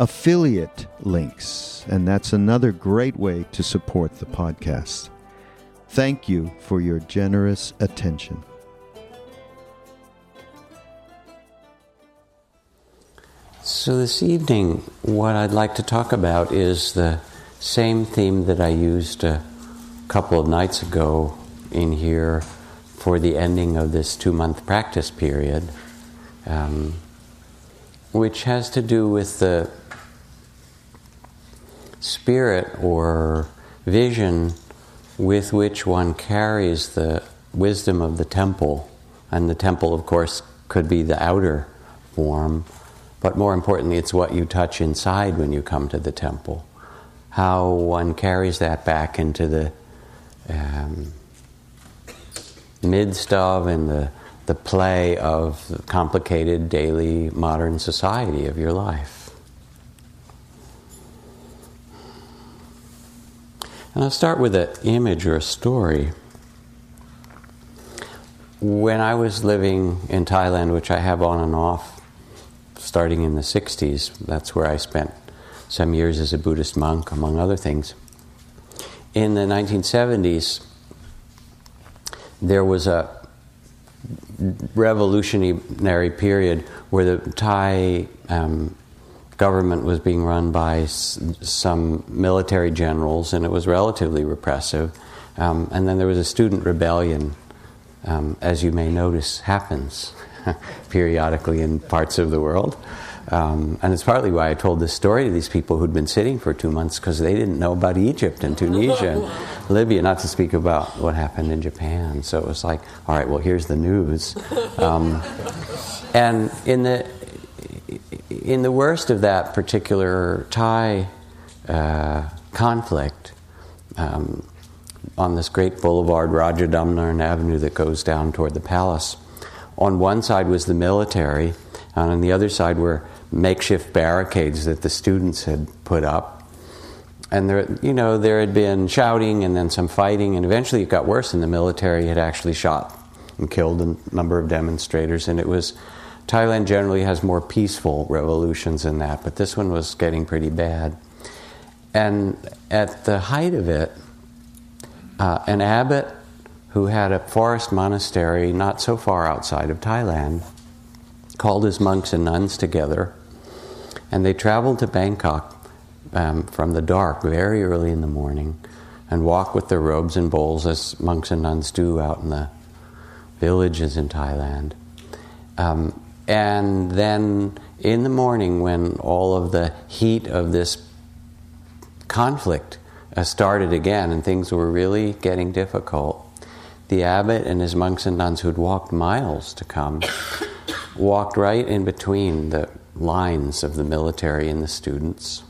affiliate links, and that's another great way to support the podcast. Thank you for your generous attention. So, this evening, what I'd like to talk about is the same theme that I used a couple of nights ago in here for the ending of this two month practice period, um, which has to do with the spirit or vision with which one carries the wisdom of the temple. And the temple, of course, could be the outer form, but more importantly, it's what you touch inside when you come to the temple. How one carries that back into the um, midst of and the, the play of the complicated daily modern society of your life. And I'll start with an image or a story. When I was living in Thailand, which I have on and off starting in the 60s, that's where I spent some years as a Buddhist monk, among other things. In the 1970s, there was a revolutionary period where the Thai um, government was being run by s- some military generals, and it was relatively repressive. Um, and then there was a student rebellion, um, as you may notice, happens periodically in parts of the world. Um, and it's partly why I told this story to these people who'd been sitting for two months because they didn't know about Egypt and Tunisia and Libya, not to speak about what happened in Japan. So it was like, all right, well, here's the news. Um, and in the in the worst of that particular Thai uh, conflict, um, on this great boulevard, Rajadamnern Avenue, that goes down toward the palace, on one side was the military, and on the other side were makeshift barricades that the students had put up. And there, you know, there had been shouting and then some fighting, and eventually it got worse, and the military had actually shot and killed a number of demonstrators, and it was Thailand generally has more peaceful revolutions than that, but this one was getting pretty bad. And at the height of it, uh, an abbot who had a forest monastery not so far outside of Thailand called his monks and nuns together, and they traveled to Bangkok um, from the dark very early in the morning and walked with their robes and bowls as monks and nuns do out in the villages in Thailand. Um, and then in the morning, when all of the heat of this conflict uh, started again and things were really getting difficult, the abbot and his monks and nuns who'd walked miles to come walked right in between the lines of the military and the students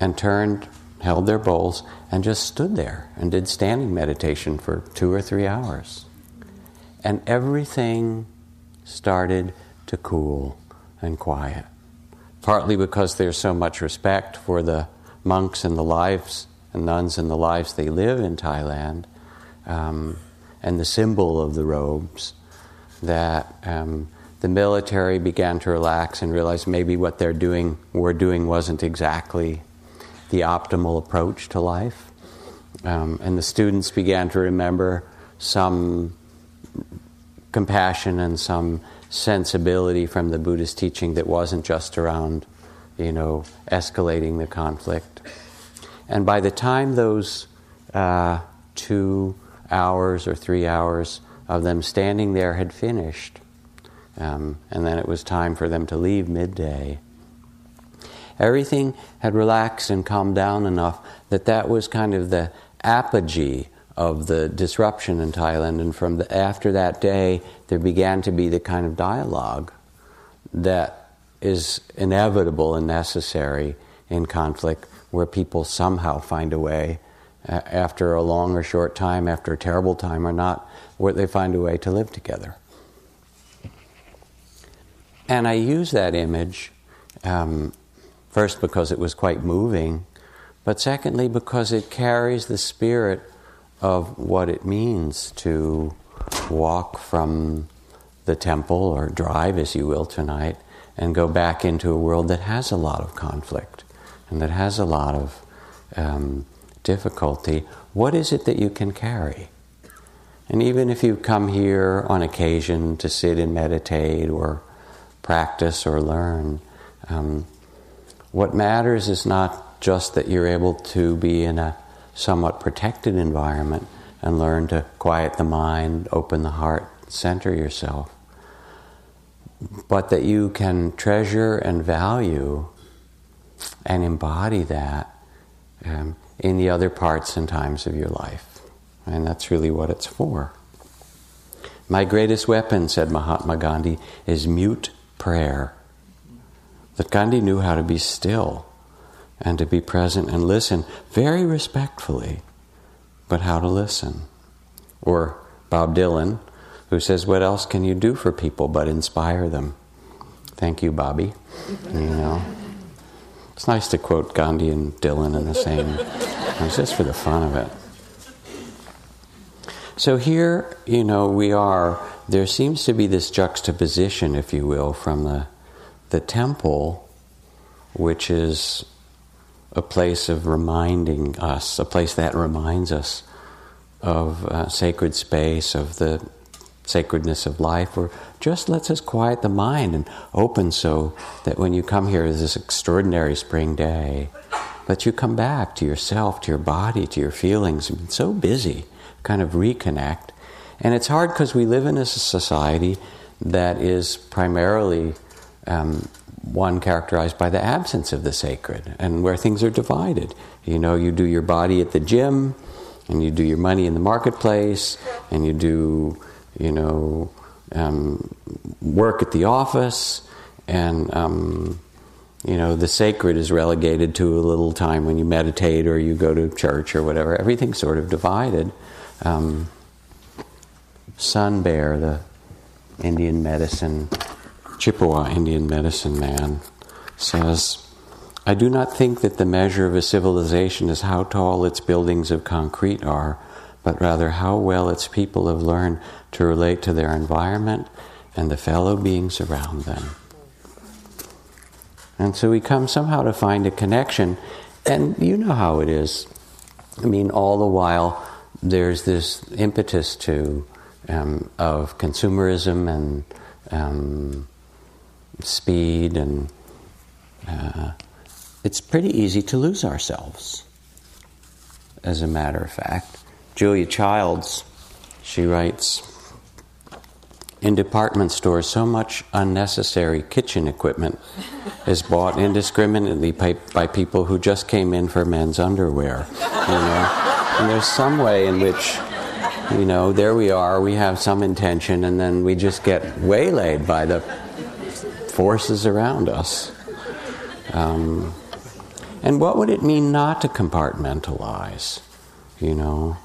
and turned, held their bowls, and just stood there and did standing meditation for two or three hours. and everything started to cool and quiet. Partly because there's so much respect for the monks and the lives and nuns and the lives they live in Thailand, um, and the symbol of the robes, that um, the military began to relax and realize maybe what they're doing, we're doing, wasn't exactly the optimal approach to life. Um, and the students began to remember some compassion and some sensibility from the Buddhist teaching that wasn't just around, you know, escalating the conflict. And by the time those uh, two hours or three hours of them standing there had finished, um, and then it was time for them to leave midday, everything had relaxed and calmed down enough that that was kind of the apogee of the disruption in Thailand. And from the, after that day, there began to be the kind of dialogue that is inevitable and necessary in conflict, where people somehow find a way, after a long or short time, after a terrible time or not, where they find a way to live together. And I use that image um, first because it was quite moving, but secondly because it carries the spirit of what it means to walk from the temple or drive, as you will, tonight and go back into a world that has a lot of conflict and that has a lot of um, difficulty. What is it that you can carry? And even if you come here on occasion to sit and meditate or practice or learn, um, what matters is not just that you're able to be in a somewhat protected environment and learn to quiet the mind, open the heart, center yourself. But that you can treasure and value and embody that um, in the other parts and times of your life. And that's really what it's for. My greatest weapon, said Mahatma Gandhi, is mute prayer. That Gandhi knew how to be still and to be present and listen very respectfully, but how to listen. Or Bob Dylan, who says, What else can you do for people but inspire them? Thank you, Bobby. You know, it's nice to quote Gandhi and Dylan in the same. It's just for the fun of it. So here, you know, we are. There seems to be this juxtaposition, if you will, from the the temple, which is a place of reminding us, a place that reminds us of uh, sacred space, of the sacredness of life, or just lets us quiet the mind and open so that when you come here this extraordinary spring day, that you come back to yourself, to your body, to your feelings. You've been so busy, kind of reconnect. And it's hard because we live in a society that is primarily um, one characterized by the absence of the sacred and where things are divided. You know, you do your body at the gym, and you do your money in the marketplace, and you do, you know, um, work at the office, and, um, you know, the sacred is relegated to a little time when you meditate or you go to church or whatever. Everything's sort of divided. Um, Sun Bear, the Indian medicine Chippewa Indian medicine man, says, I do not think that the measure of a civilization is how tall its buildings of concrete are, but rather how well its people have learned to relate to their environment and the fellow beings around them. And so we come somehow to find a connection, and you know how it is. I mean, all the while, there's this impetus to um, of consumerism and um, speed, and uh, it's pretty easy to lose ourselves. As a matter of fact, Julia Childs, she writes, in department stores, so much unnecessary kitchen equipment is bought indiscriminately by, by, people who just came in for men's underwear. You know? And there's some way in which, you know, there we are, we have some intention, and then we just get waylaid by the forces around us. Um, and what would it mean not to compartmentalize? You know,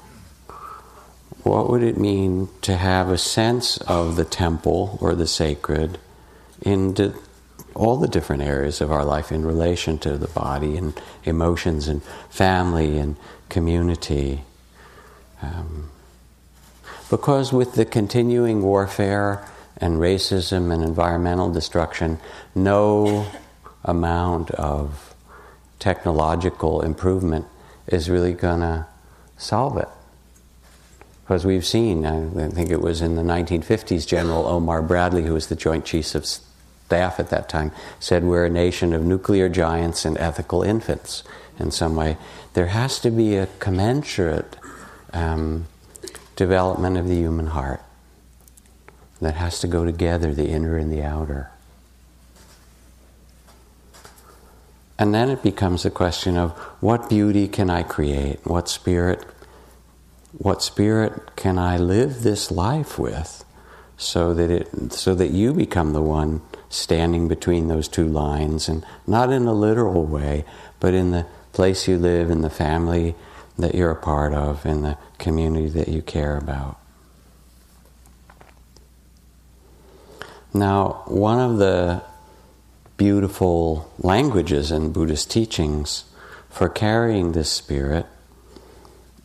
what would it mean to have a sense of the temple or the sacred in all the different areas of our life in relation to the body and emotions and family and community? Um, because with the continuing warfare and racism and environmental destruction, no amount of technological improvement is really going to solve it. Because we've seen, I think it was in the 1950s, General Omar Bradley, who was the Joint Chiefs of Staff at that time, said we're a nation of nuclear giants and ethical infants in some way. There has to be a commensurate um, development of the human heart that has to go together, the inner and the outer. And then it becomes a question of what beauty can I create? What spirit what spirit can I live this life with so that it so that you become the one standing between those two lines and not in a literal way, but in the place you live, in the family that you're a part of, in the community that you care about. Now, one of the beautiful languages in Buddhist teachings for carrying this spirit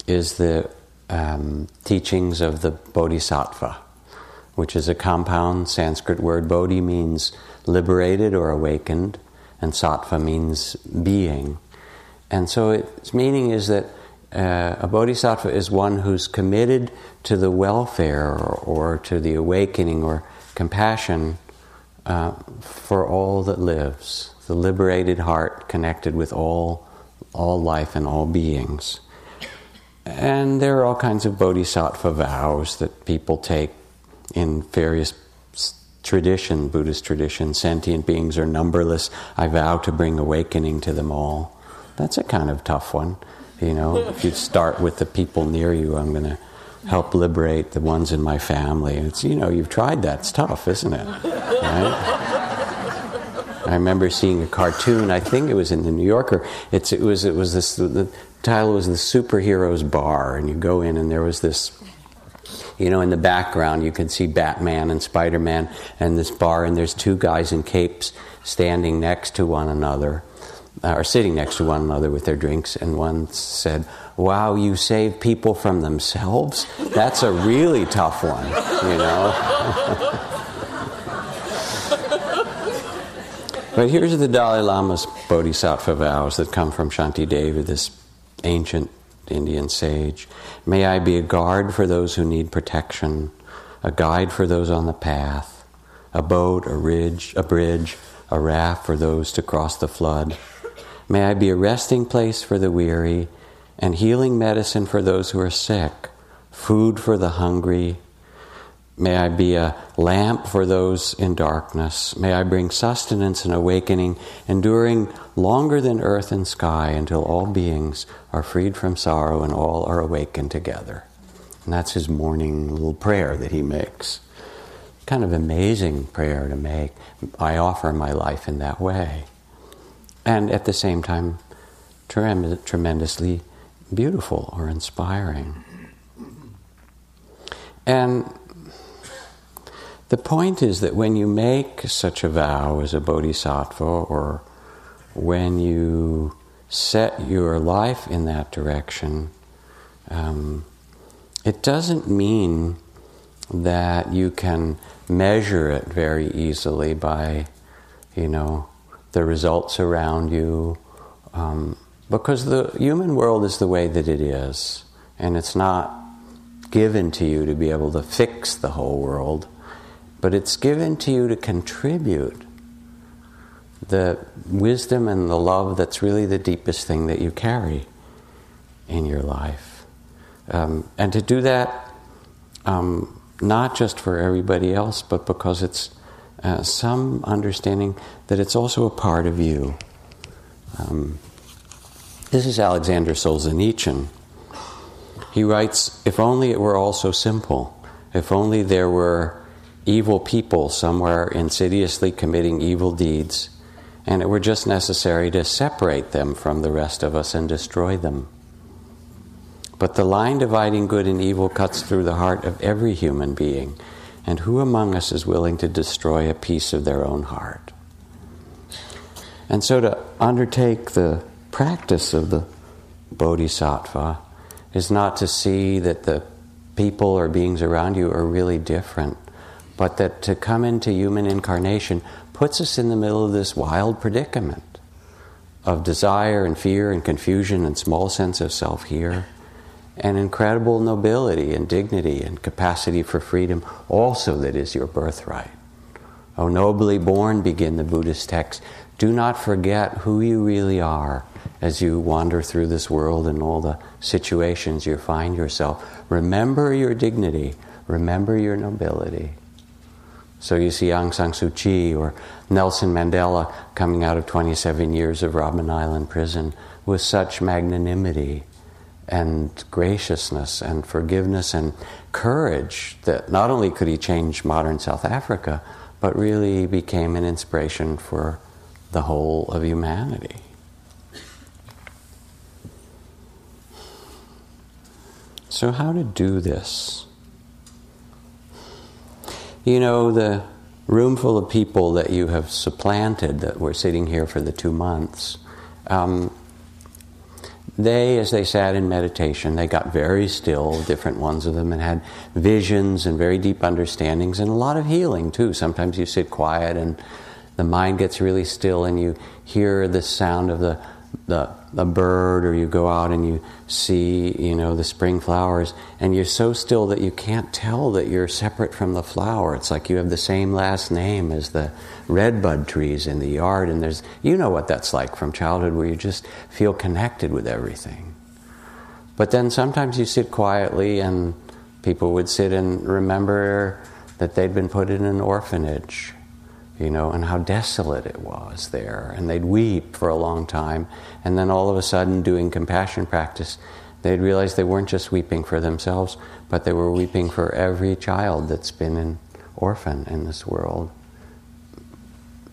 is the um, teachings of the Bodhisattva, which is a compound Sanskrit word. Bodhi means liberated or awakened, and sattva means being. And so its meaning is that uh, a bodhisattva is one who's committed to the welfare or, or to the awakening or compassion uh, for all that lives, the liberated heart connected with all, all life and all beings. And there are all kinds of bodhisattva vows that people take in various tradition, Buddhist tradition. Sentient beings are numberless. I vow to bring awakening to them all. That's a kind of tough one. You know, if you start with the people near you, I'm going to help liberate the ones in my family. It's, you know, you've tried that. It's tough, isn't it? Right? I remember seeing a cartoon. I think it was in the New Yorker. It's, it was it was this. The title was the Superheroes Bar, and you go in, and there was this. You know, in the background, you can see Batman and Spider Man and this bar, and there's two guys in capes standing next to one another, uh, or sitting next to one another with their drinks, and one said, Wow, you save people from themselves? That's a really tough one, you know? but here's the Dalai Lama's Bodhisattva vows that come from Shanti Shantideva, this ancient Indian sage. May I be a guard for those who need protection, a guide for those on the path, a boat, a ridge, a bridge, a raft for those to cross the flood. May I be a resting place for the weary and healing medicine for those who are sick, food for the hungry, May I be a lamp for those in darkness. May I bring sustenance and awakening, enduring longer than earth and sky until all beings are freed from sorrow and all are awakened together. And that's his morning little prayer that he makes. Kind of amazing prayer to make. I offer my life in that way. And at the same time, tremendously beautiful or inspiring. And the point is that when you make such a vow as a bodhisattva, or when you set your life in that direction, um, it doesn't mean that you can measure it very easily by, you know, the results around you, um, because the human world is the way that it is, and it's not given to you to be able to fix the whole world but it's given to you to contribute the wisdom and the love that's really the deepest thing that you carry in your life. Um, and to do that um, not just for everybody else, but because it's uh, some understanding that it's also a part of you. Um, this is Alexander Solzhenitsyn. He writes If only it were all so simple, if only there were evil people somewhere insidiously committing evil deeds, and it were just necessary to separate them from the rest of us and destroy them. But the line dividing good and evil cuts through the heart of every human being. And who among us is willing to destroy a piece of their own heart? And so to undertake the practice of the bodhisattva is not to see that the people or beings around you are really different, but that to come into human incarnation puts us in the middle of this wild predicament of desire and fear and confusion and small sense of self here and incredible nobility and dignity and capacity for freedom also that is your birthright. O nobly born, begin the Buddhist text, do not forget who you really are as you wander through this world and all the situations you find yourself. Remember your dignity, remember your nobility. So you see Aung San Suu Kyi or Nelson Mandela coming out of 27 years of Robben Island prison with such magnanimity and graciousness and forgiveness and courage that not only could he change modern South Africa, but really became an inspiration for the whole of humanity. So, how to do this? You know, the room full of people that you have supplanted that were sitting here for the two months, um, they, as they sat in meditation, they got very still, different ones of them, and had visions and very deep understandings and a lot of healing too. Sometimes you sit quiet and the mind gets really still and you hear the sound of the, the, the bird or you go out and you see you know the spring flowers and you're so still that you can't tell that you're separate from the flower. It's like you have the same last name as the redbud trees in the yard and there's you know what that's like from childhood where you just feel connected with everything. But then sometimes you sit quietly and people would sit and remember that they'd been put in an orphanage you know, and how desolate it was there. And they'd weep for a long time. And then all of a sudden, doing compassion practice, they'd realize they weren't just weeping for themselves, but they were weeping for every child that's been an orphan in this world.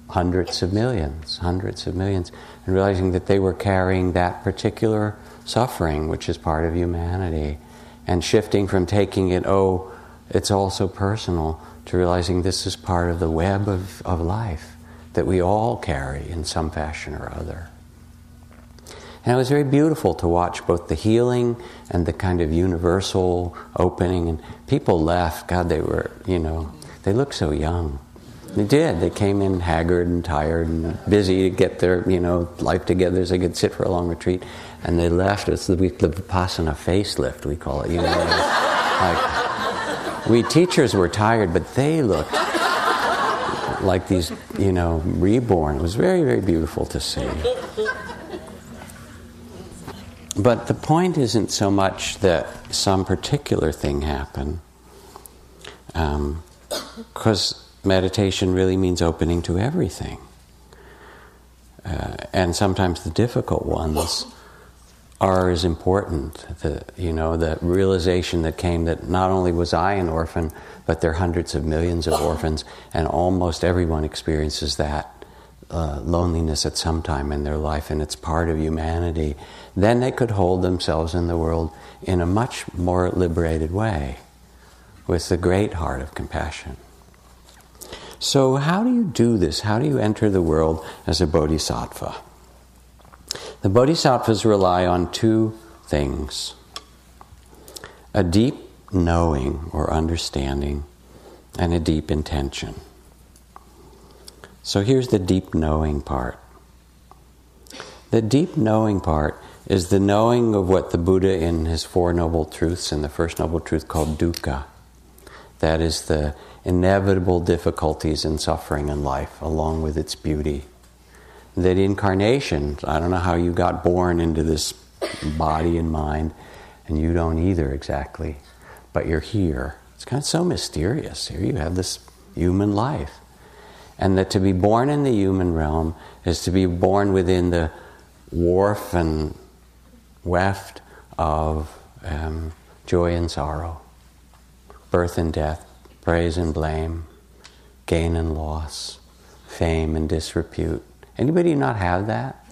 Hundreds of millions, hundreds of millions. And realizing that they were carrying that particular suffering, which is part of humanity. And shifting from taking it, oh, it's all so personal, to realizing this is part of the web of, of life that we all carry in some fashion or other. And it was very beautiful to watch both the healing and the kind of universal opening. And people left. God, they were, you know, they looked so young. They did. They came in haggard and tired and busy to get their, you know, life together so they could sit for a long retreat. And they left. It's the, the Vipassana facelift, we call it. You know, like, we teachers were tired, but they looked like these, you know, reborn. It was very, very beautiful to see. But the point isn't so much that some particular thing happened, because um, meditation really means opening to everything. Uh, and sometimes the difficult ones are as important. The, you know, the realization that came that not only was I an orphan, but there are hundreds of millions of orphans, and almost everyone experiences that uh, loneliness at some time in their life, and it's part of humanity. Then they could hold themselves in the world in a much more liberated way, with the great heart of compassion. So, how do you do this? How do you enter the world as a bodhisattva? The bodhisattvas rely on two things a deep knowing or understanding, and a deep intention. So here's the deep knowing part. The deep knowing part is the knowing of what the Buddha in his Four Noble Truths, in the first Noble Truth called dukkha, that is the inevitable difficulties and suffering in life, along with its beauty that incarnation, I don't know how you got born into this body and mind, and you don't either exactly, but you're here. It's kind of so mysterious. Here you have this human life. And that to be born in the human realm is to be born within the warp and weft of um, joy and sorrow, birth and death, praise and blame, gain and loss, fame and disrepute Anybody not have that?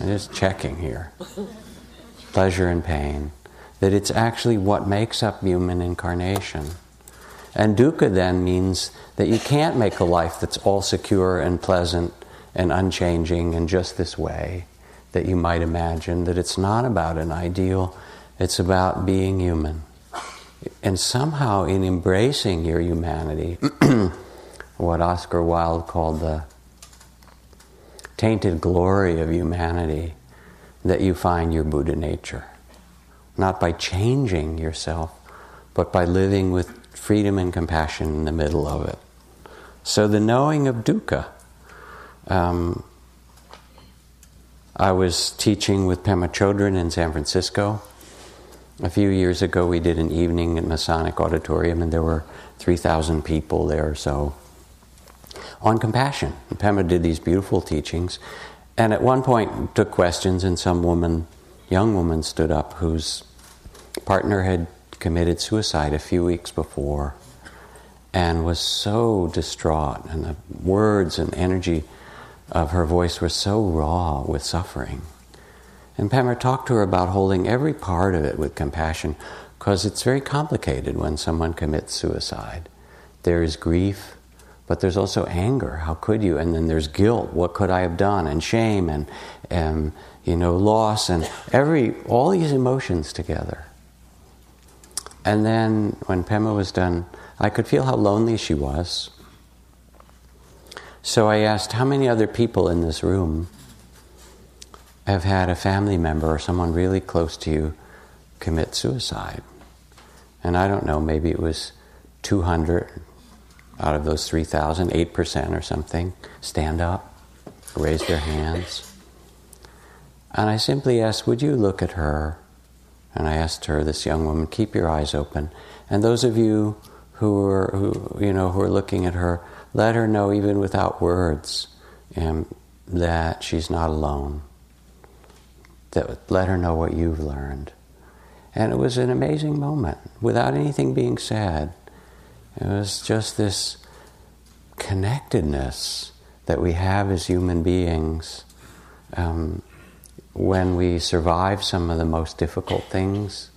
I'm just checking here. Pleasure and pain. that it's actually what makes up human incarnation. And dukkha then means that you can't make a life that's all secure and pleasant and unchanging and just this way that you might imagine, that it's not about an ideal, it's about being human. And somehow, in embracing your humanity, what Oscar Wilde called the tainted glory of humanity, that you find your Buddha nature. Not by changing yourself, but by living with freedom and compassion in the middle of it. So the knowing of dukkha. Um, I was teaching with Pema Chodron in San Francisco. A few years ago, we did an evening at Masonic Auditorium, and there were 3,000 people there. So, on compassion, and Pema did these beautiful teachings, and at one point took questions, and some woman, young woman, stood up whose partner had committed suicide a few weeks before, and was so distraught, and the words and energy of her voice were so raw with suffering. And Pema talked to her about holding every part of it with compassion because it's very complicated when someone commits suicide. There is grief, but there's also anger. How could you? And then there's guilt. What could I have done? And shame and, and you know, loss and every, all these emotions together. And then when Pema was done, I could feel how lonely she was. So I asked, How many other people in this room have had a family member or someone really close to you commit suicide? And I don't know, maybe it was 200 out of those 3,000, 8% or something, stand up, raise their hands. And I simply asked, Would you look at her? And I asked her, this young woman, keep your eyes open. And those of you who are, who, you know, who are looking at her, let her know, even without words, um, that she's not alone. That let her know what you've learned. And it was an amazing moment, without anything being said. It was just this connectedness that we have as human beings um, when we survive some of the most difficult things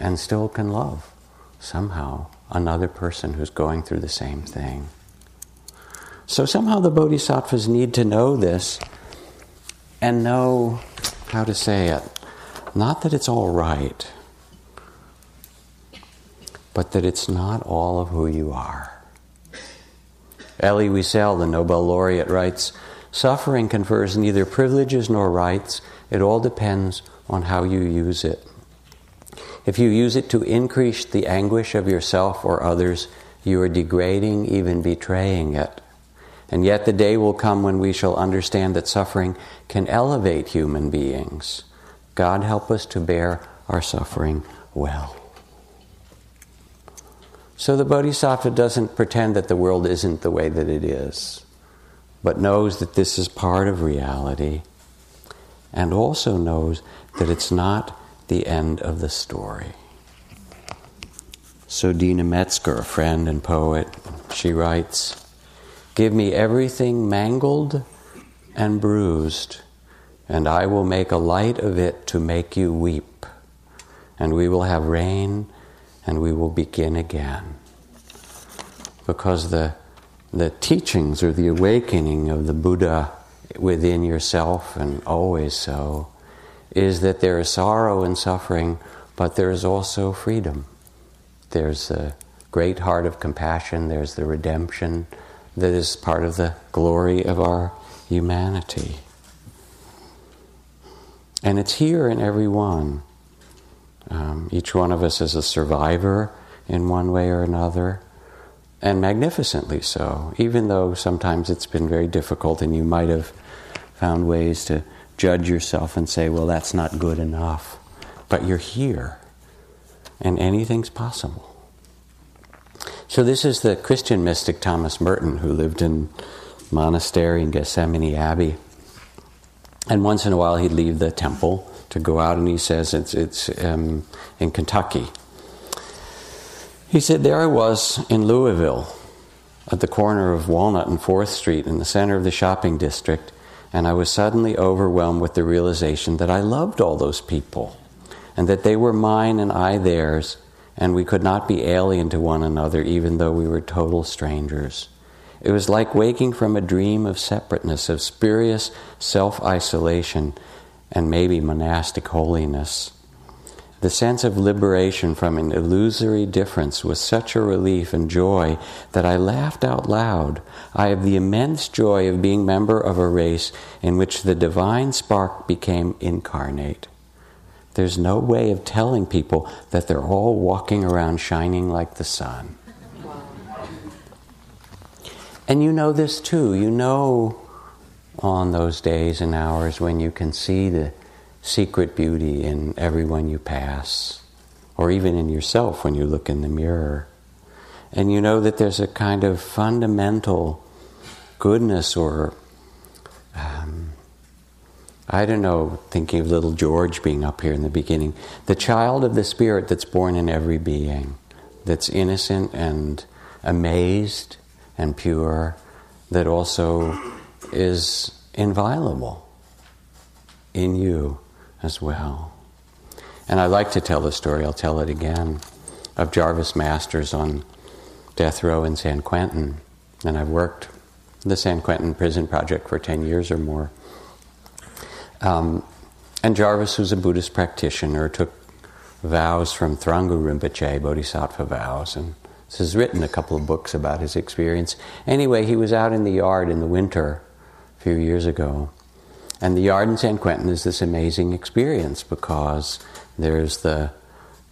and still can love somehow another person who's going through the same thing. So somehow the bodhisattvas need to know this and know how to say it. Not that it's all right, but that it's not all of who you are. Elie Wiesel, the Nobel laureate, writes Suffering confers neither privileges nor rights, it all depends on how you use it. If you use it to increase the anguish of yourself or others, you are degrading, even betraying it. And yet the day will come when we shall understand that suffering can elevate human beings. God help us to bear our suffering well. So the Bodhisattva doesn't pretend that the world isn't the way that it is, but knows that this is part of reality, and also knows that it's not the end of the story. So Deena Metzger, a friend and poet, she writes, Give me everything mangled and bruised, and I will make a light of it to make you weep. And we will have rain, and we will begin again. Because the, the teachings or the awakening of the Buddha within yourself, and always so, is that there is sorrow and suffering, but there is also freedom. There's a great heart of compassion, there's the redemption that is part of the glory of our humanity. And it's here in every one. Um, each one of us is a survivor in one way or another, and magnificently so, even though sometimes it's been very difficult and you might have found ways to judge yourself and say, well, that's not good enough. But you're here, and anything's possible. So this is the Christian mystic Thomas Merton who lived in monastery in Gethsemani Abbey. And once in a while he'd leave the temple to go out, and he says it's, it's um, in Kentucky. He said, There I was in Louisville at the corner of Walnut and 4th Street in the center of the shopping district, and I was suddenly overwhelmed with the realization that I loved all those people. and that they were mine and I theirs, and we could not be alien to one another even though we were total strangers. It was like waking from a dream of separateness, of spurious self isolation, and maybe monastic holiness. The sense of liberation from an illusory difference was such a relief and joy that I laughed out loud. I have the immense joy of being member of a race in which the divine spark became incarnate. There's no way of telling people that they're all walking around shining like the sun. And you know this too. You know on those days and hours when you can see the secret beauty in everyone you pass, or even in yourself when you look in the mirror. And you know that there's a kind of fundamental goodness or, um, I don't know, thinking of little George being up here in the beginning, the child of the Spirit that's born in every being, that's innocent and amazed and pure, that also is inviolable in you as well. And I like to tell the story, I'll tell it again, of Jarvis Masters on death row in San Quentin. And I've worked the San Quentin Prison Project for 10 years or more. Um, and Jarvis, was a Buddhist practitioner, took vows from Thrangu Rinpoche, Bodhisattva vows, and has written a couple of books about his experience. Anyway, he was out in the yard in the winter few years ago, and the yard in San Quentin is this amazing experience because there's the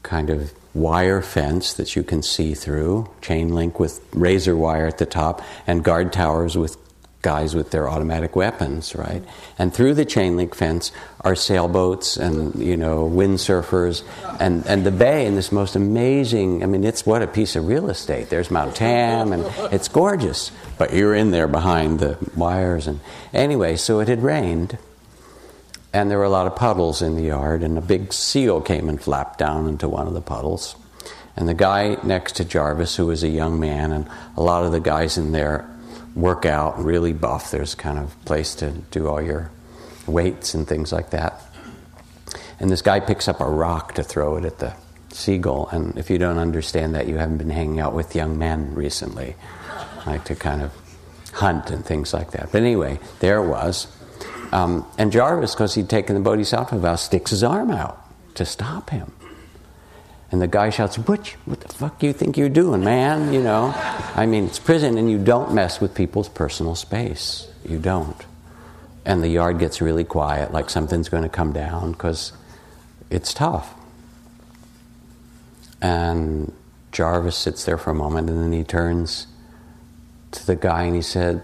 kind of wire fence that you can see through, chain link with razor wire at the top, and guard towers with guys with their automatic weapons, right? And through the chain link fence are sailboats and, you know, windsurfers and, and the bay and this most amazing, I mean, it's what a piece of real estate. There's Mount Tam and it's gorgeous, but you're in there behind the wires. And anyway, so it had rained and there were a lot of puddles in the yard and a big seal came and flapped down into one of the puddles. And the guy next to Jarvis, who was a young man, and a lot of the guys in there work out, really buff. There's kind of place to do all your weights and things like that. And this guy picks up a rock to throw it at the seagull. And if you don't understand that, you haven't been hanging out with young men recently, like to kind of hunt and things like that. But anyway, there it was. Um, and Jarvis, because he'd taken the Bodhisattva vow, sticks his arm out to stop him. And the guy shouts, what, what the fuck do you think you're doing, man? You know? I mean, it's prison and you don't mess with people's personal space. You don't. And the yard gets really quiet, like something's going to come down because it's tough. And Jarvis sits there for a moment and then he turns to the guy and he said,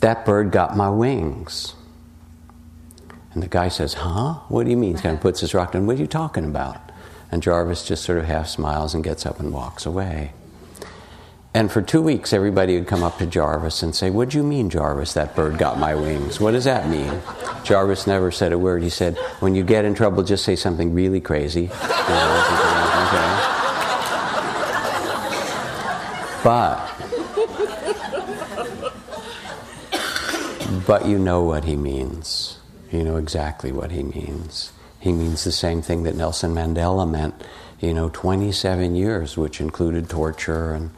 That bird got my wings. And the guy says, Huh? What do you mean? He kind of puts his rock down. What are you talking about? And Jarvis just sort of half smiles and gets up and walks away. And for two weeks, everybody would come up to Jarvis and say, What do you mean, Jarvis, that bird got my wings? What does that mean? Jarvis never said a word. He said, When you get in trouble, just say something really crazy. Okay. But, but you know what he means. You know exactly what he means. He means the same thing that Nelson Mandela meant, you know, 27 years, which included torture and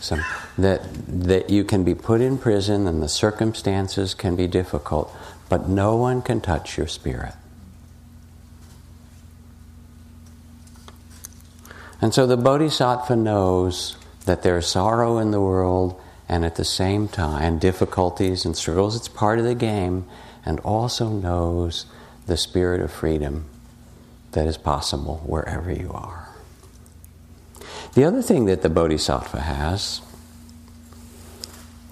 some that that you can be put in prison and the circumstances can be difficult, but no one can touch your spirit. And so the bodhisattva knows that there's sorrow in the world and at the same time difficulties and struggles it's part of the game and also knows the spirit of freedom that is possible wherever you are. The other thing that the Bodhisattva has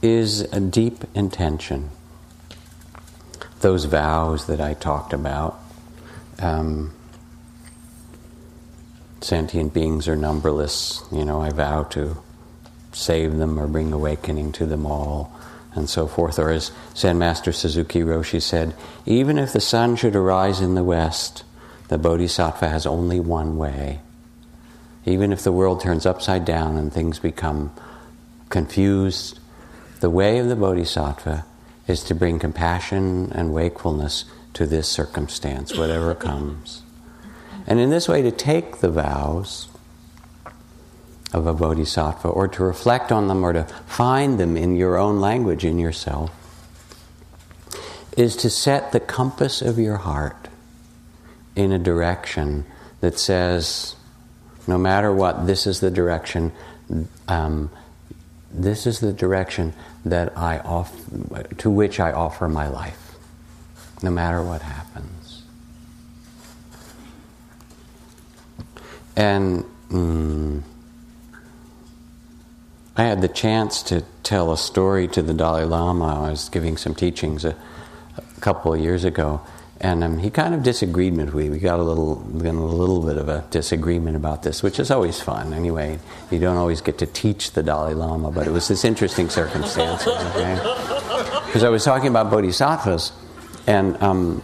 is a deep intention. Those vows that I talked about. Um, sentient beings are numberless. You know, I vow to save them or bring awakening to them all and so forth. Or as Zen Master Suzuki Roshi said, even if the sun should arise in the west, the Bodhisattva has only one way. Even if the world turns upside down and things become confused, the way of the Bodhisattva is to bring compassion and wakefulness to this circumstance, whatever comes. And in this way, to take the vows of a bodhisattva or to reflect on them or to find them in your own language in yourself is to set the compass of your heart in a direction that says, no matter what, this is the direction. Um, this is the direction that I off, to which I offer my life, no matter what happens. And mm, I had the chance to tell a story to the Dalai Lama. I was giving some teachings a, a couple of years ago, and um, he kind of disagreed with me. We got a little, a little bit of a disagreement about this, which is always fun. Anyway, you don't always get to teach the Dalai Lama, but it was this interesting circumstance. Because okay? I was talking about bodhisattvas, and um,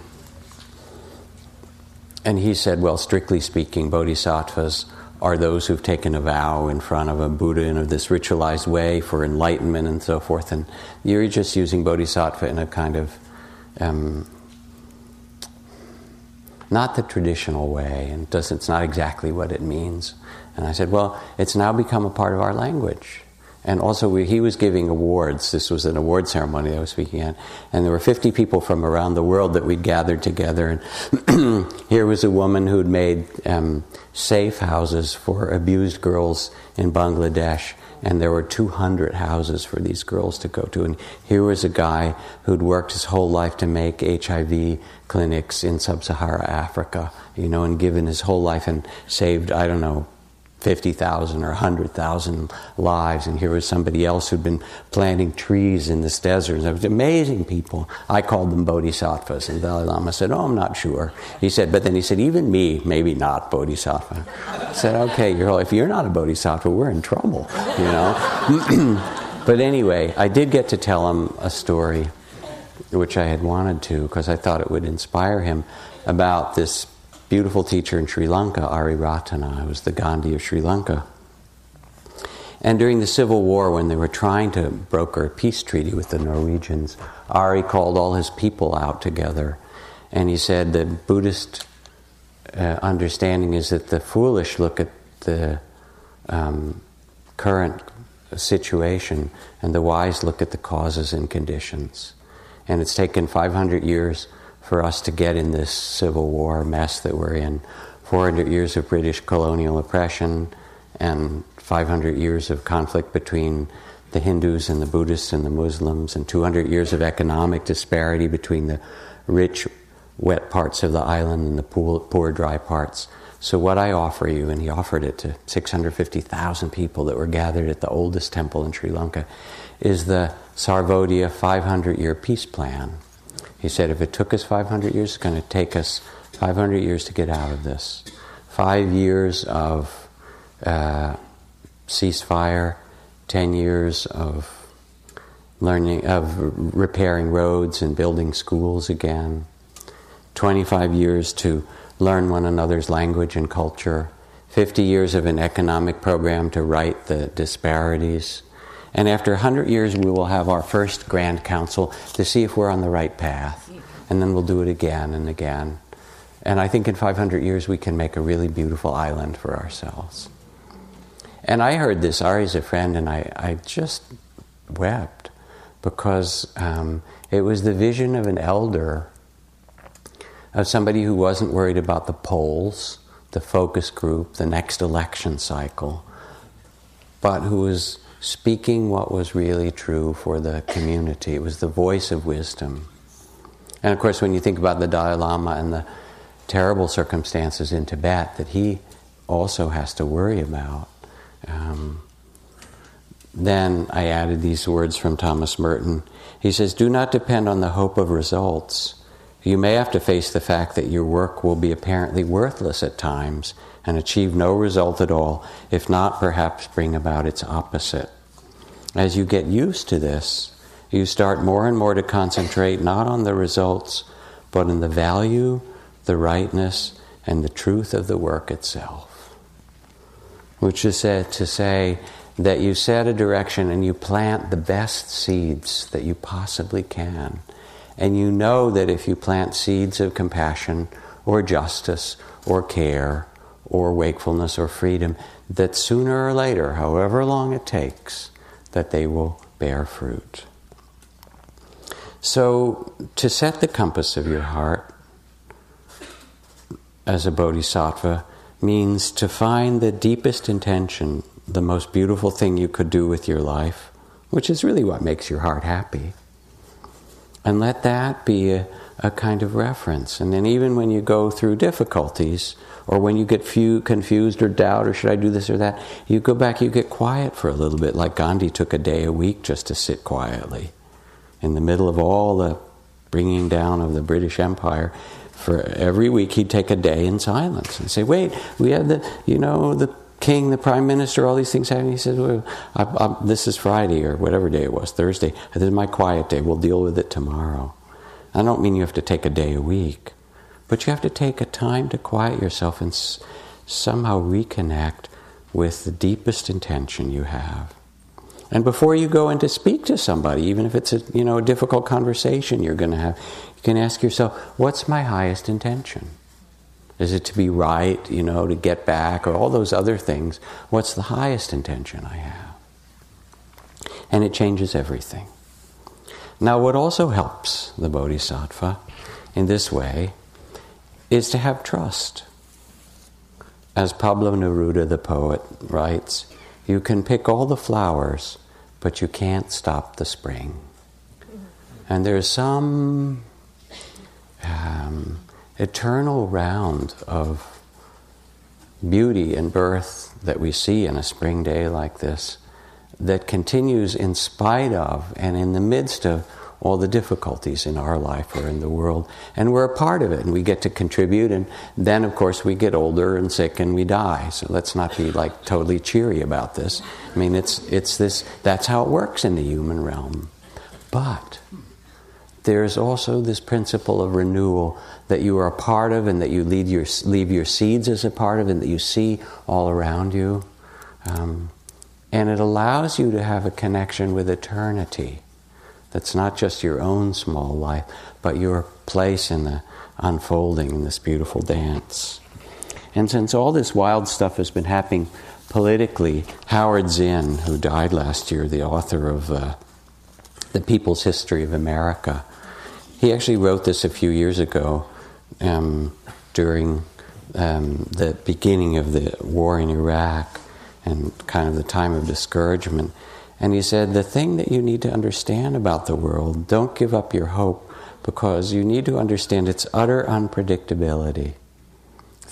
and he said, well, strictly speaking, bodhisattvas are those who've taken a vow in front of a Buddha in this ritualized way for enlightenment and so forth. And you're just using bodhisattva in a kind of um, not the traditional way, and it's not exactly what it means. And I said, well, it's now become a part of our language. And also, we, he was giving awards. This was an award ceremony I was speaking at. And there were 50 people from around the world that we'd gathered together. And here was a woman who'd made um, safe houses for abused girls in Bangladesh. And there were 200 houses for these girls to go to. And here was a guy who'd worked his whole life to make HIV clinics in sub Saharan Africa, you know, and given his whole life and saved, I don't know, 50,000 or 100,000 lives. And here was somebody else who'd been planting trees in this desert. It was amazing people. I called them bodhisattvas. And the Dalai Lama said, Oh, I'm not sure. He said, But then he said, Even me, maybe not bodhisattva. I said, Okay, you're, if you're not a bodhisattva, we're in trouble, you know? but anyway, I did get to tell him a story, which I had wanted to, because I thought it would inspire him about this beautiful teacher in Sri Lanka, Ariyaratne, was the Gandhi of Sri Lanka. And during the Civil War, when they were trying to broker a peace treaty with the Norwegians, Ari called all his people out together. And he said the Buddhist uh, understanding is that the foolish look at the um, current situation, and the wise look at the causes and conditions. And it's taken 500 years for us to get in this civil war mess that we're in. 400 years of British colonial oppression and 500 years of conflict between the Hindus and the Buddhists and the Muslims, and 200 years of economic disparity between the rich, wet parts of the island and the poor, poor dry parts. So, what I offer you, and he offered it to 650,000 people that were gathered at the oldest temple in Sri Lanka, is the Sarvodaya 500 year peace plan. He said, if it took us 500 years, it's going to take us 500 years to get out of this. Five years of uh, ceasefire, 10 years of learning, of repairing roads and building schools again, 25 years to learn one another's language and culture, 50 years of an economic program to right the disparities, and after 100 years, we will have our first Grand Council to see if we're on the right path. And then we'll do it again and again. And I think in 500 years, we can make a really beautiful island for ourselves. And I heard this, Ari's a friend, and I, I just wept because um, it was the vision of an elder, of somebody who wasn't worried about the polls, the focus group, the next election cycle, but who was speaking what was really true for the community. It was the voice of wisdom. And of course, when you think about the Dalai Lama and the terrible circumstances in Tibet that he also has to worry about, um, then I added these words from Thomas Merton. He says, Do not depend on the hope of results. You may have to face the fact that your work will be apparently worthless at times and achieve no result at all, if not perhaps bring about its opposite. As you get used to this, you start more and more to concentrate not on the results, but on the value, the rightness, and the truth of the work itself. Which is to say that you set a direction and you plant the best seeds that you possibly can. And you know that if you plant seeds of compassion or justice or care or wakefulness or freedom, that sooner or later, however long it takes, that they will bear fruit. So, to set the compass of your heart as a bodhisattva means to find the deepest intention, the most beautiful thing you could do with your life, which is really what makes your heart happy. And let that be a, a kind of reference. And then, even when you go through difficulties, or when you get few, confused or doubt, or should I do this or that, you go back, you get quiet for a little bit, like Gandhi took a day a week just to sit quietly. In the middle of all the bringing down of the British Empire, for every week he'd take a day in silence and say, "Wait, we have the, you know, the king, the prime minister, all these things happening." He says, well, I, I, "This is Friday or whatever day it was, Thursday. This is my quiet day. We'll deal with it tomorrow." I don't mean you have to take a day a week, but you have to take a time to quiet yourself and s- somehow reconnect with the deepest intention you have. And before you go in to speak to somebody, even if it's a you know a difficult conversation you're going to have, you can ask yourself, "What's my highest intention? Is it to be right, you know, to get back, or all those other things? What's the highest intention I have?" And it changes everything. Now, what also helps the bodhisattva in this way is to have trust. As Pablo Neruda, the poet, writes, you can pick all the flowers, but you can't stop the spring. And there's some um, eternal round of beauty and birth that we see in a spring day like this that continues in spite of and in the midst of all the difficulties in our life or in the world. And we're a part of it and we get to contribute. And then, of course, we get older and sick and we die. So let's not be like totally cheery about this. I mean, it's, it's this, that's how it works in the human realm. But there's also this principle of renewal that you are a part of and that you lead your, leave your seeds as a part of and that you see all around you. Um, and it allows you to have a connection with eternity that's not just your own small life, but your place in the unfolding in this beautiful dance. And since all this wild stuff has been happening politically, Howard Zinn, who died last year, the author of uh, The People's History of America, he actually wrote this a few years ago um, during um, the beginning of the war in Iraq and kind of the time of discouragement. And he said, The thing that you need to understand about the world, don't give up your hope because you need to understand its utter unpredictability.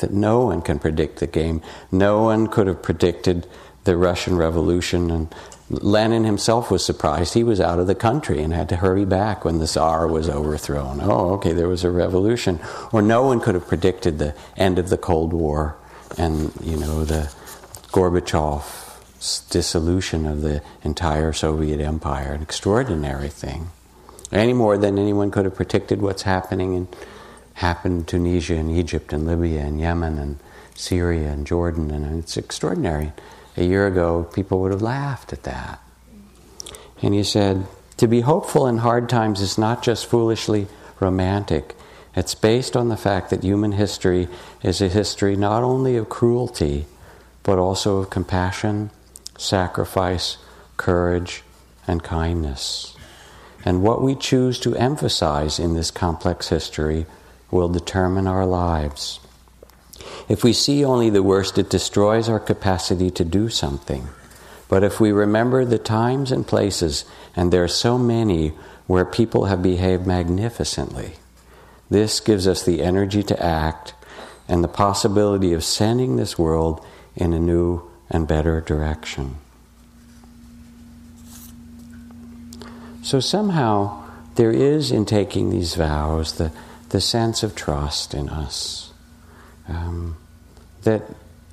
That no one can predict the game. No one could have predicted the Russian Revolution. And Lenin himself was surprised. He was out of the country and had to hurry back when the Tsar was overthrown. Oh, okay, there was a revolution. Or no one could have predicted the end of the Cold War and, you know, the Gorbachev dissolution of the entire Soviet Empire, an extraordinary thing. Any more than anyone could have predicted what's happening in happened in Tunisia and Egypt and Libya and Yemen and Syria and Jordan, and it's extraordinary. A year ago, people would have laughed at that. And he said, To be hopeful in hard times is not just foolishly romantic, it's based on the fact that human history is a history not only of cruelty, but also of compassion, sacrifice, courage, and kindness. And what we choose to emphasize in this complex history will determine our lives. If we see only the worst, it destroys our capacity to do something. But if we remember the times and places, and there are so many where people have behaved magnificently, this gives us the energy to act and the possibility of sending this world in a new and better direction. So somehow there is in taking these vows the, the sense of trust in us um, that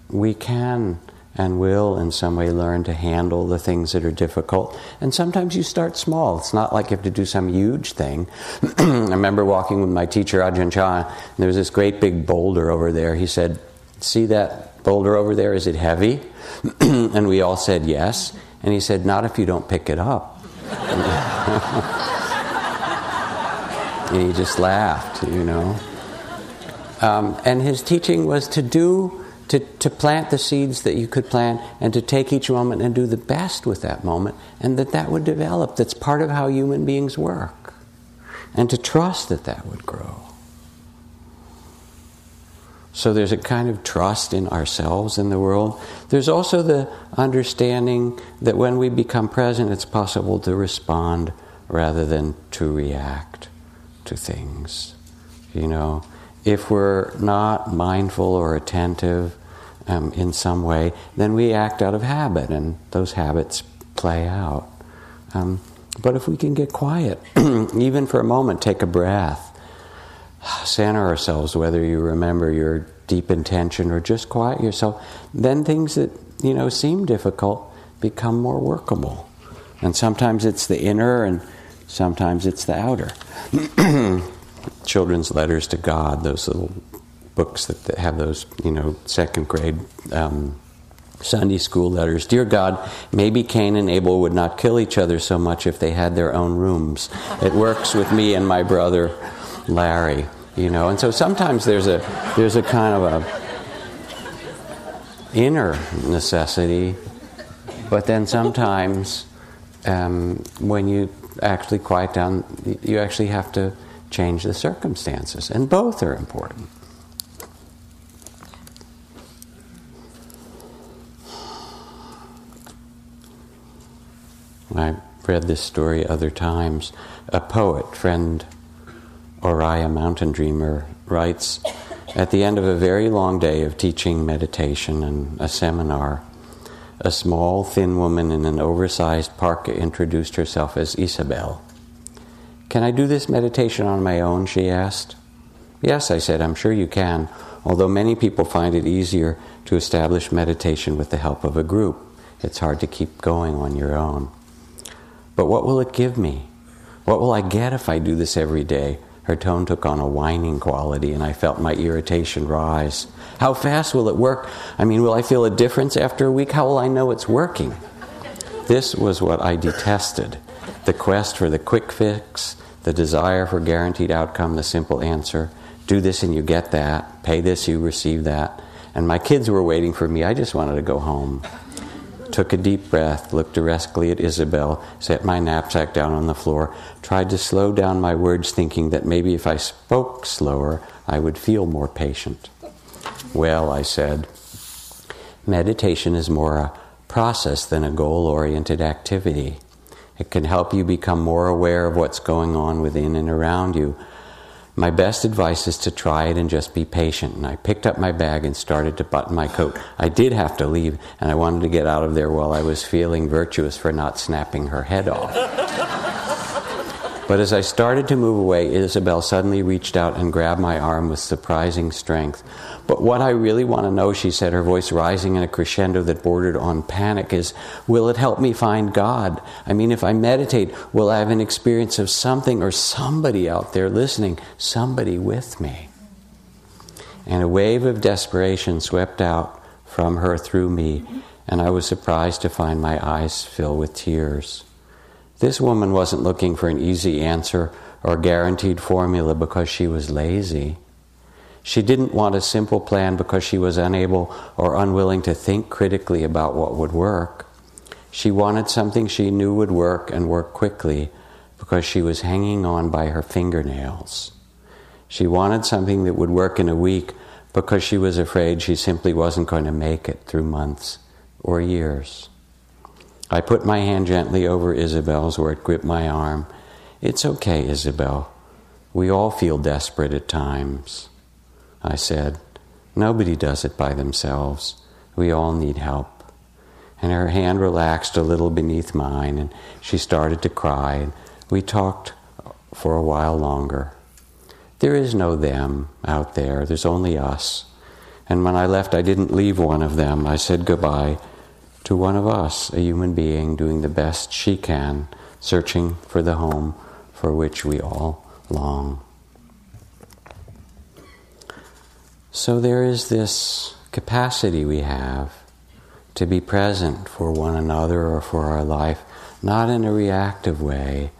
we can and will in some way learn to handle the things that are difficult. And sometimes you start small. It's not like you have to do some huge thing. I remember walking with my teacher, Ajahn Chah, and there was this great big boulder over there. He said, See that boulder over there? Is it heavy? and we all said yes. And he said, Not if you don't pick it up. and he just laughed, you know. Um, and his teaching was to do, to, to plant the seeds that you could plant and to take each moment and do the best with that moment, and that that would develop. That's part of how human beings work. And to trust that that would grow. So there's a kind of trust in ourselves in the world. There's also the understanding that when we become present, it's possible to respond rather than to react to things. You know, if we're not mindful or attentive um, in some way, then we act out of habit, and those habits play out. Um, but if we can get quiet, even for a moment, take a breath, center ourselves, whether you remember your deep intention or just quiet yourself, then things that you know seem difficult become more workable. And sometimes it's the inner, and sometimes it's the outer. Children's letters to God, those little books that, that have those, you know, second grade um, Sunday school letters. Dear God, maybe Cain and Abel would not kill each other so much if they had their own rooms. It works with me and my brother Larry you know and so sometimes there's a there's a kind of a inner necessity but then sometimes um, when you actually quiet down you actually have to change the circumstances and both are important I've read this story other times. A poet, friend Oriah Mountain Dreamer writes At the end of a very long day of teaching meditation and a seminar, a small, thin woman in an oversized parka introduced herself as Isabel. Can I do this meditation on my own? she asked. Yes, I said, I'm sure you can, although many people find it easier to establish meditation with the help of a group. It's hard to keep going on your own. But what will it give me? What will I get if I do this every day? Her tone took on a whining quality, and I felt my irritation rise. How fast will it work? I mean, will I feel a difference after a week? How will I know it's working? This was what I detested the quest for the quick fix, the desire for guaranteed outcome, the simple answer do this and you get that, pay this, you receive that. And my kids were waiting for me. I just wanted to go home took a deep breath, looked directly at Isabel, set my knapsack down on the floor, tried to slow down my words, thinking that maybe if I spoke slower, I would feel more patient. Well, I said, meditation is more a process than a goal oriented activity. It can help you become more aware of what's going on within and around you my best advice is to try it and just be patient. And I picked up my bag and started to button my coat. I did have to leave, and I wanted to get out of there while I was feeling virtuous for not snapping her head off. But as I started to move away, Isabel suddenly reached out and grabbed my arm with surprising strength. But what I really want to know, she said, her voice rising in a crescendo that bordered on panic, is will it help me find God? I mean, if I meditate, will I have an experience of something or somebody out there listening, somebody with me? And a wave of desperation swept out from her through me, and I was surprised to find my eyes fill with tears. This woman wasn't looking for an easy answer or guaranteed formula because she was lazy. She didn't want a simple plan because she was unable or unwilling to think critically about what would work. She wanted something she knew would work and work quickly because she was hanging on by her fingernails. She wanted something that would work in a week because she was afraid she simply wasn't going to make it through months or years. I put my hand gently over Isabel's where it gripped my arm. It's okay, Isabel. We all feel desperate at times. I said. Nobody does it by themselves. We all need help. And her hand relaxed a little beneath mine, and she started to cry, and we talked for a while longer. There is no them out there, there's only us. And when I left, I didn't leave one of them. I said goodbye to one of us, a human being doing the best she can, searching for the home for which we all long. So there is this capacity we have to be present for one another or for our life, not in a reactive way,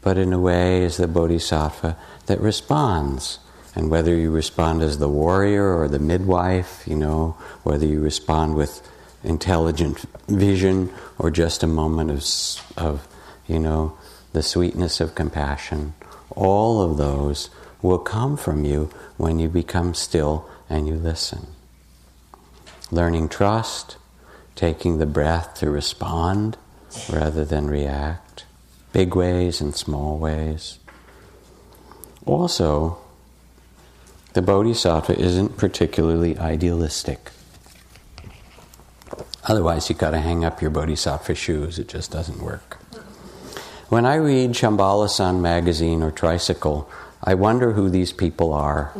but in a way as the Bodhisattva that responds And whether you respond as the warrior or the midwife, you know, whether you respond with intelligent vision or just a moment of, of you know, the sweetness of compassion, all of those will come from you when you become still and you listen. Learning trust, taking the breath to respond rather than react, big ways and small ways. Also, the bodhisattva isn't particularly idealistic. Otherwise, you've got to hang up your bodhisattva shoes. It just doesn't work. When I read Shambhala Sun magazine or Tricycle, I wonder who these people are.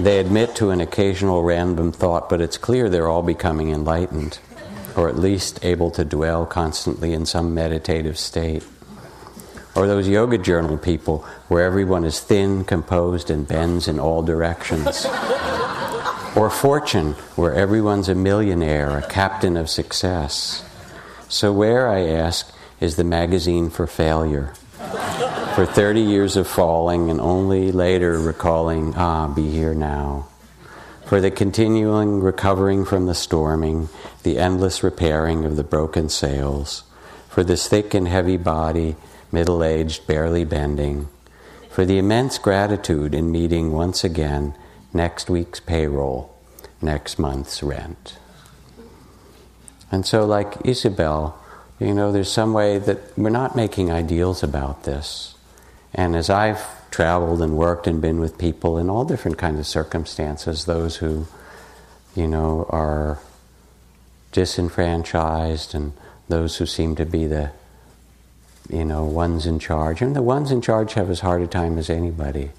they admit to an occasional random thought, but it's clear they're all becoming enlightened, or at least able to dwell constantly in some meditative state. Or those yoga journal people where everyone is thin, composed, and bends in all directions. Or fortune, where everyone's a millionaire, a captain of success. So, where, I ask, is the magazine for failure? for 30 years of falling and only later recalling, ah, be here now. For the continuing recovering from the storming, the endless repairing of the broken sails. For this thick and heavy body, middle aged, barely bending. For the immense gratitude in meeting once again next week's payroll, next month's rent. And so, like Isabel, you know, there's some way that we're not making ideals about this. And as I've traveled and worked and been with people in all different kinds of circumstances, those who, you know, are disenfranchised and those who seem to be the, you know, ones in charge. And the ones in charge have as hard a time as anybody.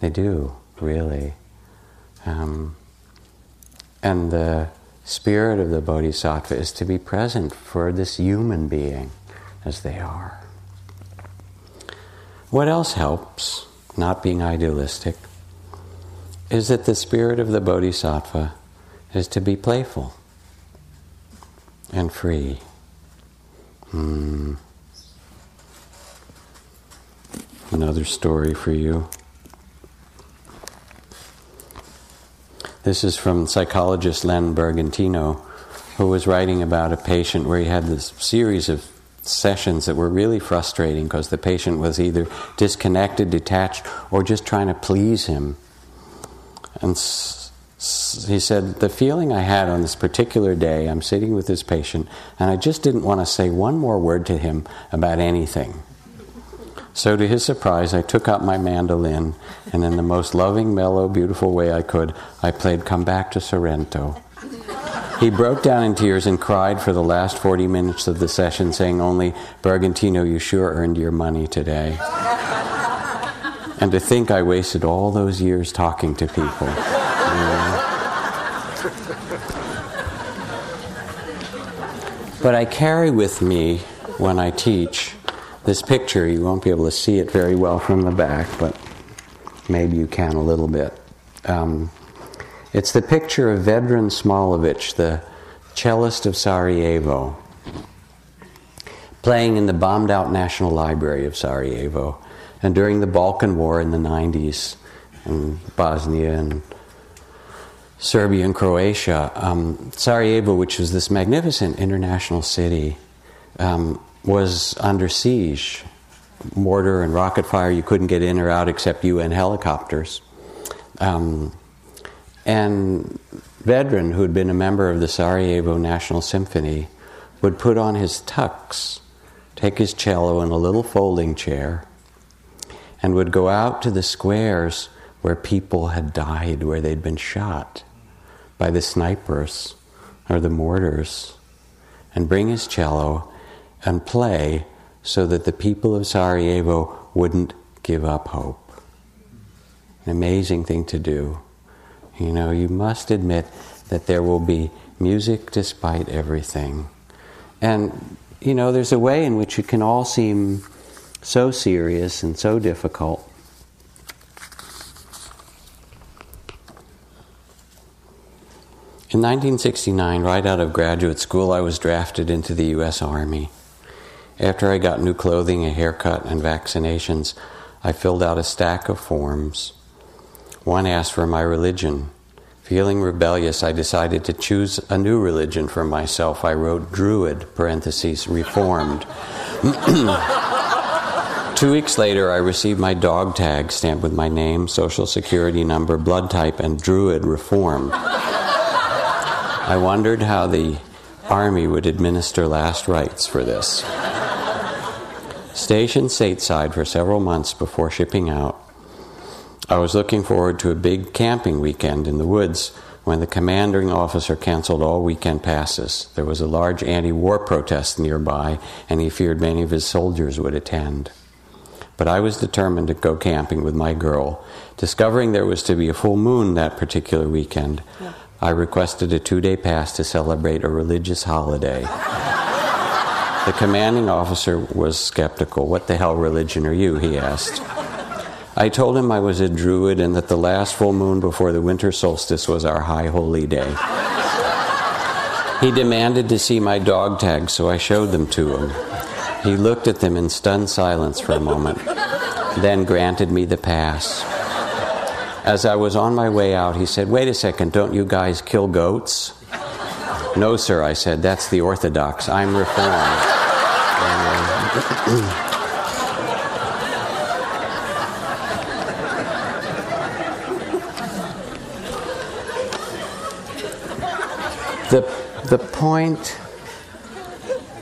They do, really. Um, and the spirit of the bodhisattva is to be present for this human being as they are. What else helps, not being idealistic, is that the spirit of the bodhisattva is to be playful and free. Hmm. Another story for you. This is from psychologist Len Bergantino, who was writing about a patient where he had this series of sessions that were really frustrating because the patient was either disconnected, detached, or just trying to please him. And s- s- he said, The feeling I had on this particular day, I'm sitting with this patient, and I just didn't want to say one more word to him about anything. So, to his surprise, I took out my mandolin, and in the most loving, mellow, beautiful way I could, I played Come Back to Sorrento. He broke down in tears and cried for the last 40 minutes of the session, saying only, Bergantino, you sure earned your money today. and to think I wasted all those years talking to people. But I carry with me when I teach this picture. You won't be able to see it very well from the back, but maybe you can a little bit. Um, it's the picture of Vedran Smailovic, the cellist of Sarajevo, playing in the bombed out National Library of Sarajevo. And during the Balkan War in the 90s, in Bosnia and Serbia and Croatia, um, Sarajevo, which was this magnificent international city, um, was under siege. Mortar and rocket fire, you couldn't get in or out except UN helicopters. Um, and Vedran, who had been a member of the Sarajevo National Symphony, would put on his tux, take his cello in a little folding chair, and would go out to the squares where people had died, where they'd been shot by the snipers or the mortars, and bring his cello and play so that the people of Sarajevo wouldn't give up hope. An amazing thing to do. You know, you must admit that there will be music despite everything. And, you know, there's a way in which it can all seem so serious and so difficult. In 1969, right out of graduate school, I was drafted into the U.S. Army. After I got new clothing, a haircut, and vaccinations, I filled out a stack of forms. One asked for my religion. Feeling rebellious, I decided to choose a new religion for myself. I wrote Druid, parentheses, Reformed. Two weeks later, I received my dog tag stamped with my name, social security number, blood type, and Druid Reformed. I wondered how the Army would administer last rites for this. Stationed stateside for several months before shipping out, I was looking forward to a big camping weekend in the woods when the commanding officer canceled all weekend passes. There was a large anti war protest nearby, and he feared many of his soldiers would attend. But I was determined to go camping with my girl. Discovering there was to be a full moon that particular weekend, yeah. I requested a two day pass to celebrate a religious holiday. The commanding officer was skeptical. What the hell religion are you? he asked. I told him I was a druid and that the last full moon before the winter solstice was our high holy day. he demanded to see my dog tags, so I showed them to him. He looked at them in stunned silence for a moment, then granted me the pass. As I was on my way out, he said, Wait a second, don't you guys kill goats? No, sir, I said, that's the Orthodox. I'm Reformed. The, the point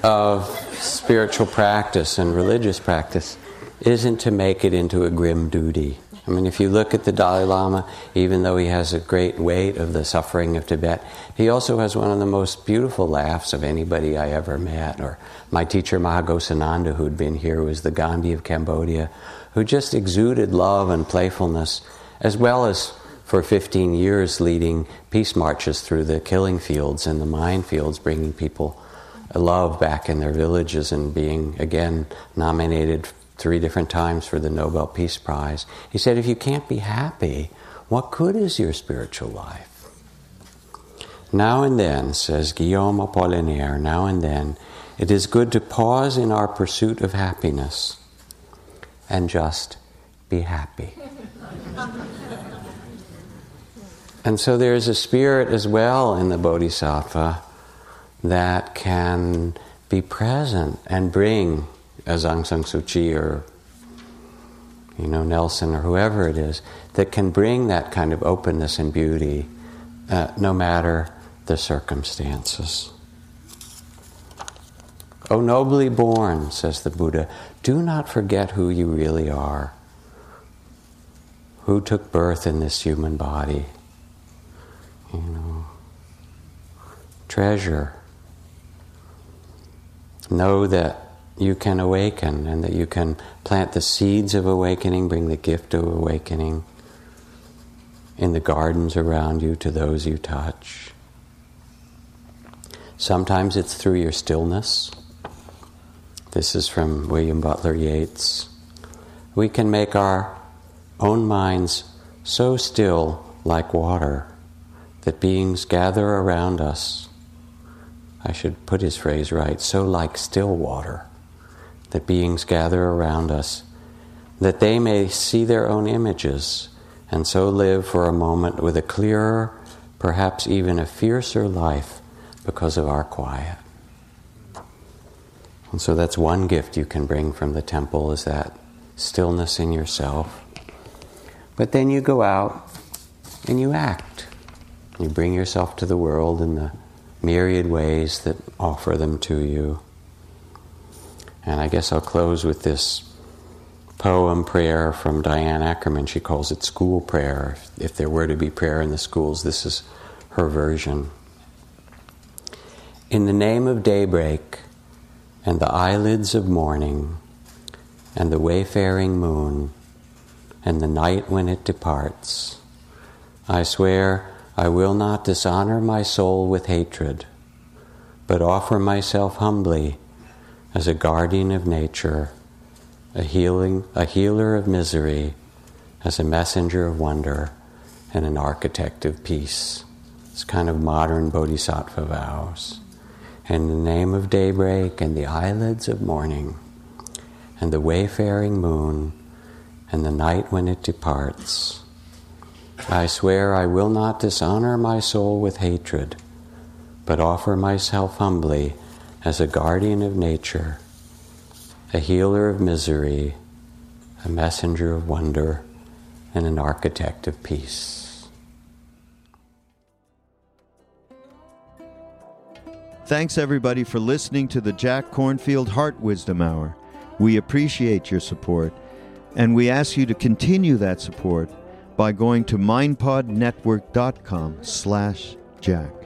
of spiritual practice and religious practice isn't to make it into a grim duty. I mean, if you look at the Dalai Lama, even though he has a great weight of the suffering of Tibet, he also has one of the most beautiful laughs of anybody I ever met. Or my teacher Maha Ghosananda, who'd been here, was the Gandhi of Cambodia, who just exuded love and playfulness, as well as for 15 years leading peace marches through the killing fields and the minefields, bringing people love back in their villages and being again nominated three different times for the Nobel Peace Prize. He said, If you can't be happy, what good is your spiritual life? Now and then, says Guillaume Apollinaire, now and then, it is good to pause in our pursuit of happiness and just be happy. And so there's a spirit as well in the bodhisattva that can be present and bring, as Aung San Suu Kyi or you know Nelson or whoever it is, that can bring that kind of openness and beauty, uh, no matter the circumstances. O nobly born, says the Buddha, do not forget who you really are. Who took birth in this human body? you know, treasure. Know that you can awaken and that you can plant the seeds of awakening, bring the gift of awakening in the gardens around you to those you touch. Sometimes it's through your stillness. This is from William Butler Yeats. We can make our own minds so still like water that beings gather around us. I should put his phrase right so like still water, that beings gather around us, that they may see their own images and so live for a moment with a clearer, perhaps even a fiercer life because of our quiet. And so that's one gift you can bring from the temple is that stillness in yourself. But then you go out and you act. You bring yourself to the world in the myriad ways that offer them to you. And I guess I'll close with this poem prayer from Diane Ackerman. She calls it school prayer. If there were to be prayer in the schools, this is her version. In the name of daybreak and the eyelids of morning and the wayfaring moon and the night when it departs, I swear I will not dishonor my soul with hatred, but offer myself humbly as a guardian of nature, a healing, a healer of misery, as a messenger of wonder, and an architect of peace. It's kind of modern bodhisattva vows. In the name of daybreak and the eyelids of morning, and the wayfaring moon, and the night when it departs. I swear I will not dishonor my soul with hatred, but offer myself humbly as a guardian of nature, a healer of misery, a messenger of wonder, and an architect of peace. Thanks, everybody, for listening to the Jack Kornfield Heart Wisdom Hour. We appreciate your support, and we ask you to continue that support by going to mindpodnetwork.com slash jack.